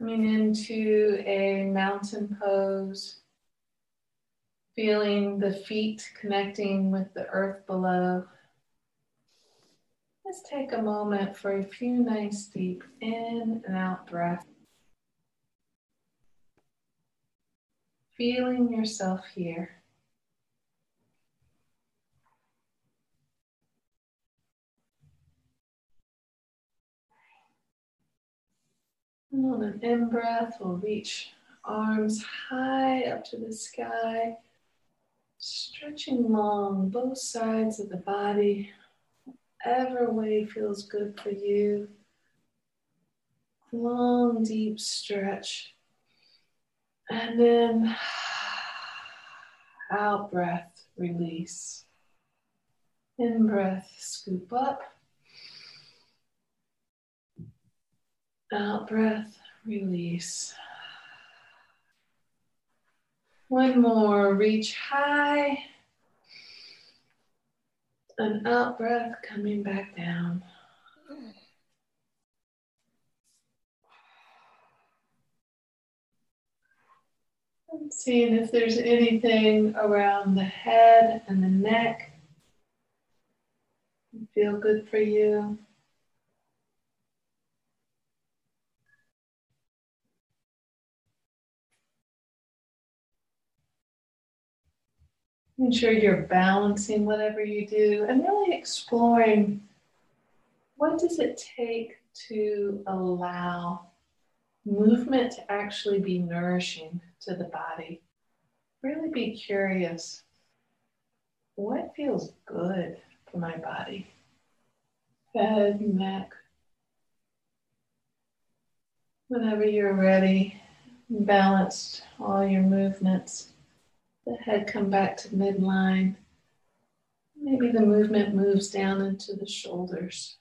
Coming into a mountain pose, feeling the feet connecting with the earth below. Let's take a moment for a few nice deep in and out breaths. Feeling yourself here. On an in breath, we'll reach arms high up to the sky, stretching long both sides of the body, whatever way feels good for you. Long, deep stretch. And then out breath, release. In breath, scoop up. Out breath, release. One more, reach high. An out breath coming back down. And seeing if there's anything around the head and the neck. Feel good for you. Ensure you're balancing whatever you do and really exploring what does it take to allow movement to actually be nourishing to the body. Really be curious. What feels good for my body? Head, neck. Whenever you're ready, balanced all your movements the head come back to midline. Maybe the movement moves down into the shoulders.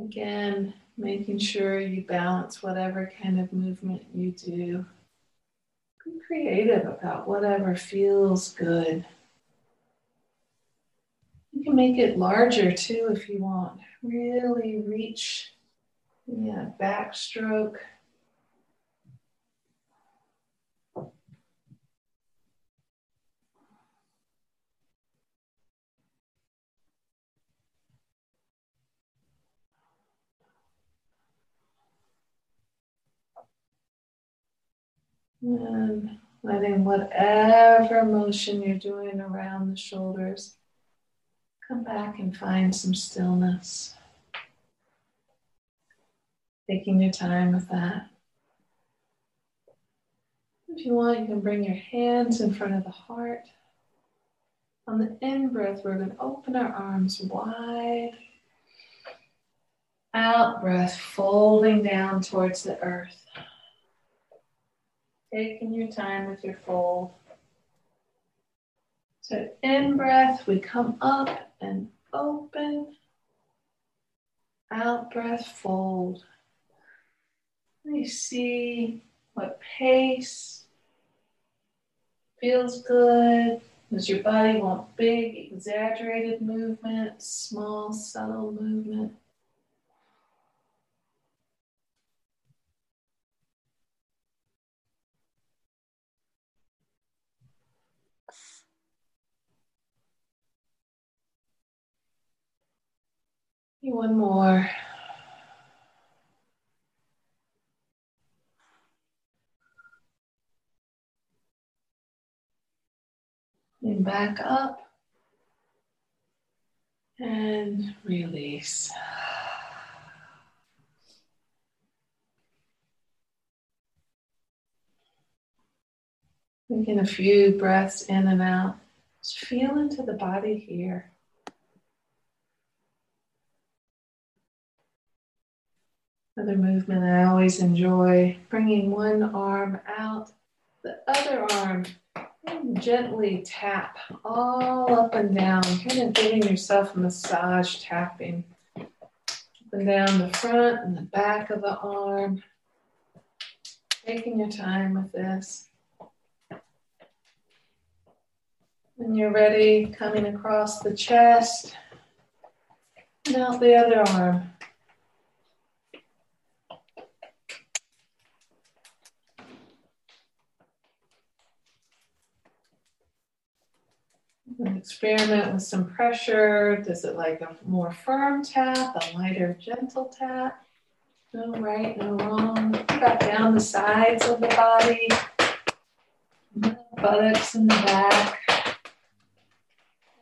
Again, making sure you balance whatever kind of movement you do. Be creative about whatever feels good. You can make it larger too if you want. Really reach yeah, backstroke. And letting whatever motion you're doing around the shoulders come back and find some stillness. Taking your time with that. If you want, you can bring your hands in front of the heart. On the in breath, we're going to open our arms wide. Out breath, folding down towards the earth. Taking your time with your fold. So, in breath, we come up and open. Out breath, fold. You see what pace feels good. Does your body want big, exaggerated movement, small, subtle movement? One more. And back up and release. Taking a few breaths in and out. Just feel into the body here. Another movement I always enjoy bringing one arm out, the other arm gently tap all up and down, kind of giving yourself a massage tapping up and down the front and the back of the arm. Taking your time with this. When you're ready, coming across the chest, And out the other arm. Experiment with some pressure. Does it like a more firm tap, a lighter, gentle tap? No right, no wrong. Back down the sides of the body, the buttocks in the back,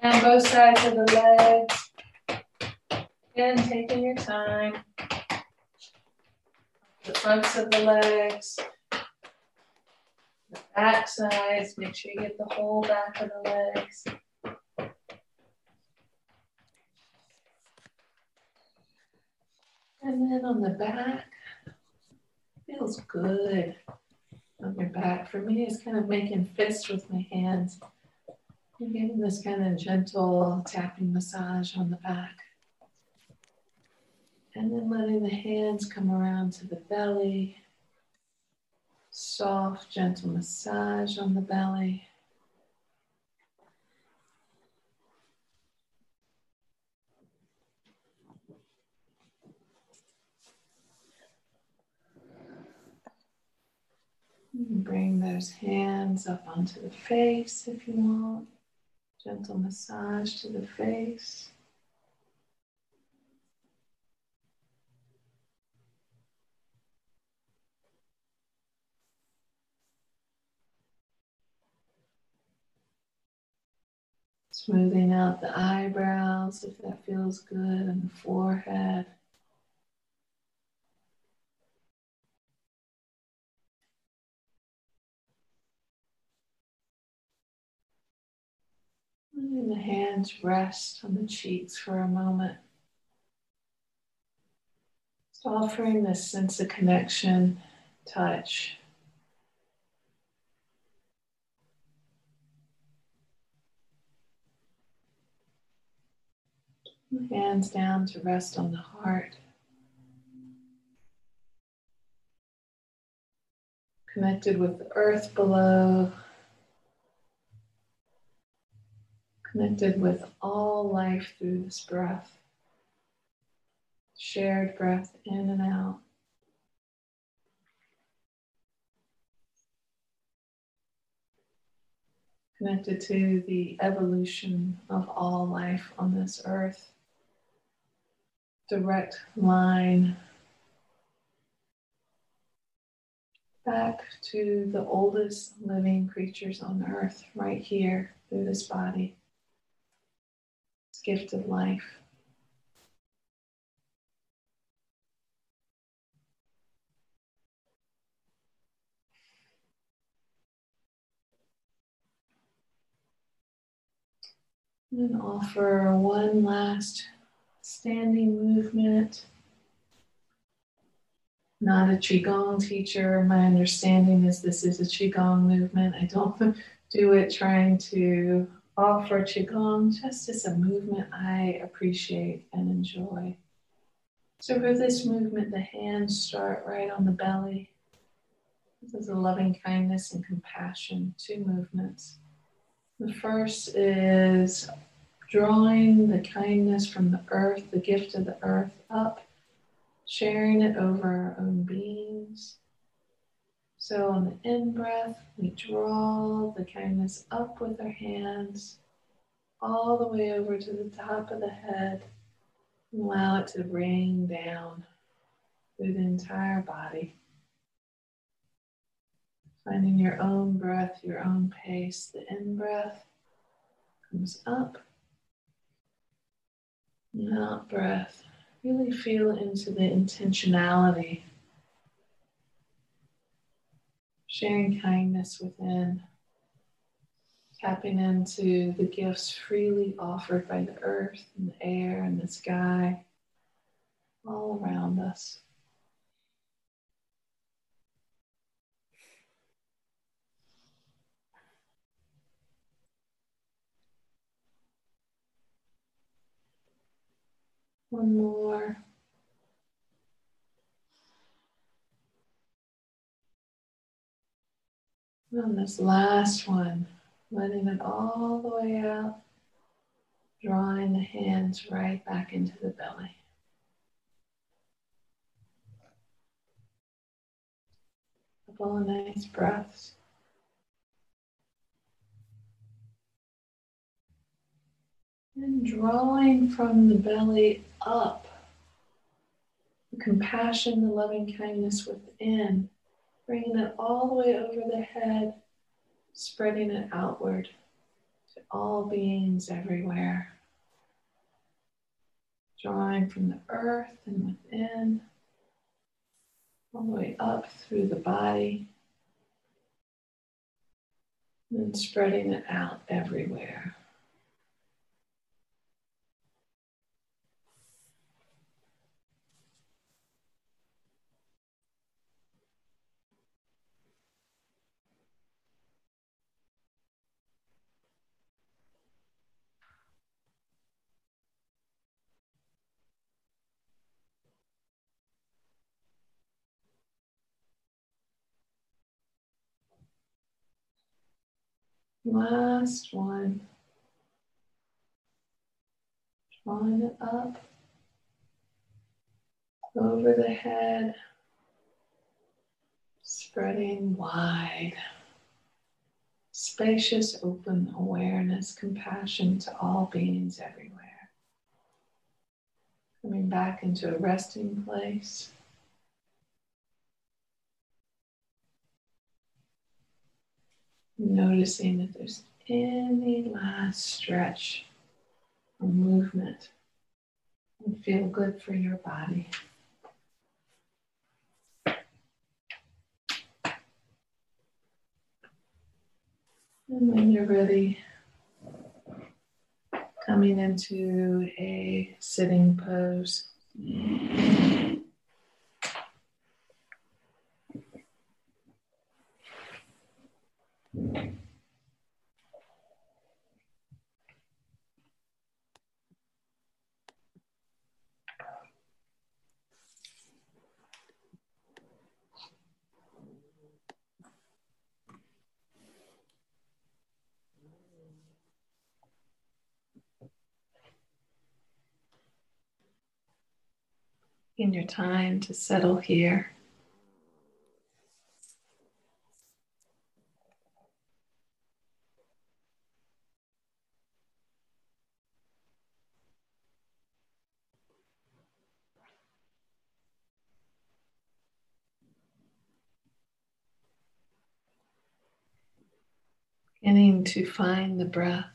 and both sides of the legs. Again, taking your time. The fronts of the legs, the back sides. Make sure you get the whole back of the legs. And then on the back, feels good on your back. For me, it's kind of making fists with my hands and giving this kind of gentle tapping massage on the back. And then letting the hands come around to the belly. Soft, gentle massage on the belly. Bring those hands up onto the face if you want. Gentle massage to the face. Smoothing out the eyebrows if that feels good, and the forehead. Letting the hands rest on the cheeks for a moment. Just offering this sense of connection, touch. Hands down to rest on the heart. Connected with the earth below, connected with all life through this breath. Shared breath in and out. Connected to the evolution of all life on this earth. Direct line back to the oldest living creatures on earth, right here through this body gift of life. And offer one last standing movement. Not a Qigong teacher. My understanding is this is a Qigong movement. I don't do it trying to offer Qigong just as a movement I appreciate and enjoy. So, for this movement, the hands start right on the belly. This is a loving kindness and compassion, two movements. The first is drawing the kindness from the earth, the gift of the earth, up, sharing it over our own beings. So on the in breath, we draw the kindness up with our hands all the way over to the top of the head and allow it to rain down through the entire body. Finding your own breath, your own pace. The in breath comes up, out breath. Really feel into the intentionality sharing kindness within, tapping into the gifts freely offered by the earth and the air and the sky all around us. One more. And this last one, letting it all the way out, Drawing the hands right back into the belly. Couple of nice breaths. And drawing from the belly up, the compassion, the loving kindness within, bringing it all the way over the head, spreading it outward to all beings everywhere. Drawing from the earth and within, all the way up through the body, and spreading it out everywhere. Last one. Drawing it up over the head, spreading wide. Spacious, open awareness, compassion to all beings everywhere. Coming back into a resting place. Noticing if there's any last stretch or movement and feel good for your body. And when you're ready, coming into a sitting pose. In your time to settle here. Beginning to find the breath.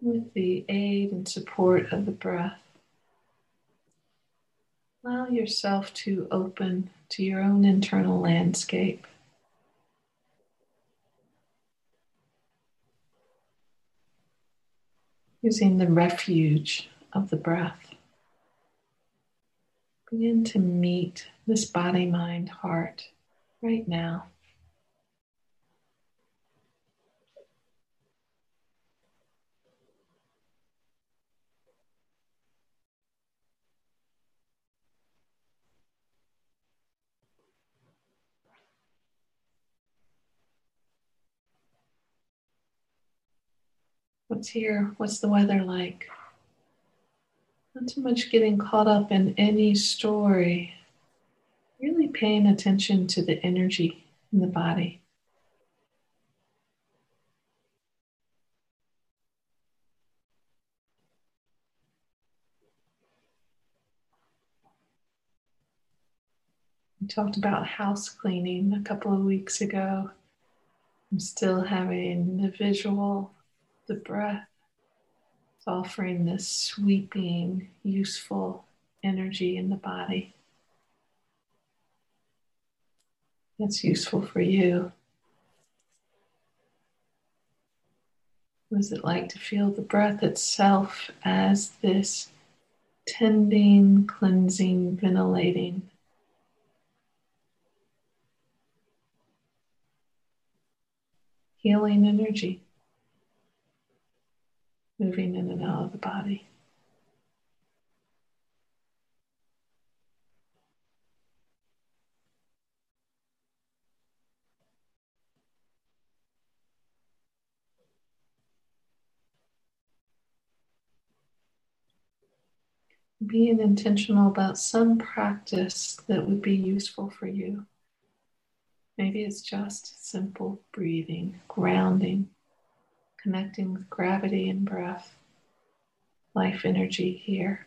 with the aid and support of the breath. Allow yourself to open to your own internal landscape. Using the refuge of the breath. Begin to meet this body, mind, heart right now. What's here? What's the weather like? Not too much getting caught up in any story. Paying attention to the energy in the body. We talked about house cleaning a couple of weeks ago. I'm still having the visual the breath offering this sweeping, useful energy in the body. That's useful for you. What is it like to feel the breath itself as this tending, cleansing, ventilating? Healing energy moving in and out of the body. Being intentional about some practice that would be useful for you. Maybe it's just simple breathing, grounding, connecting with gravity and breath, life energy here.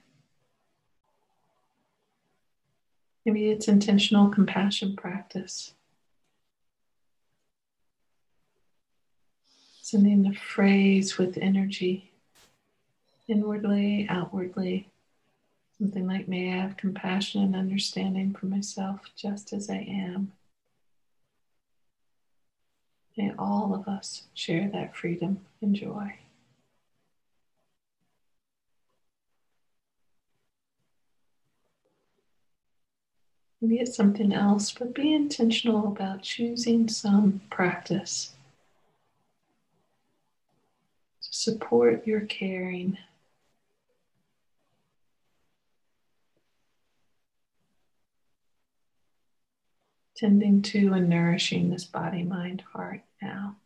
Maybe it's intentional compassion practice. Sending a phrase with energy inwardly, outwardly. Something like, may I have compassion and understanding for myself just as I am. May all of us share that freedom and joy. Maybe it's something else, but be intentional about choosing some practice to support your caring. Tending to and nourishing this body, mind, heart now.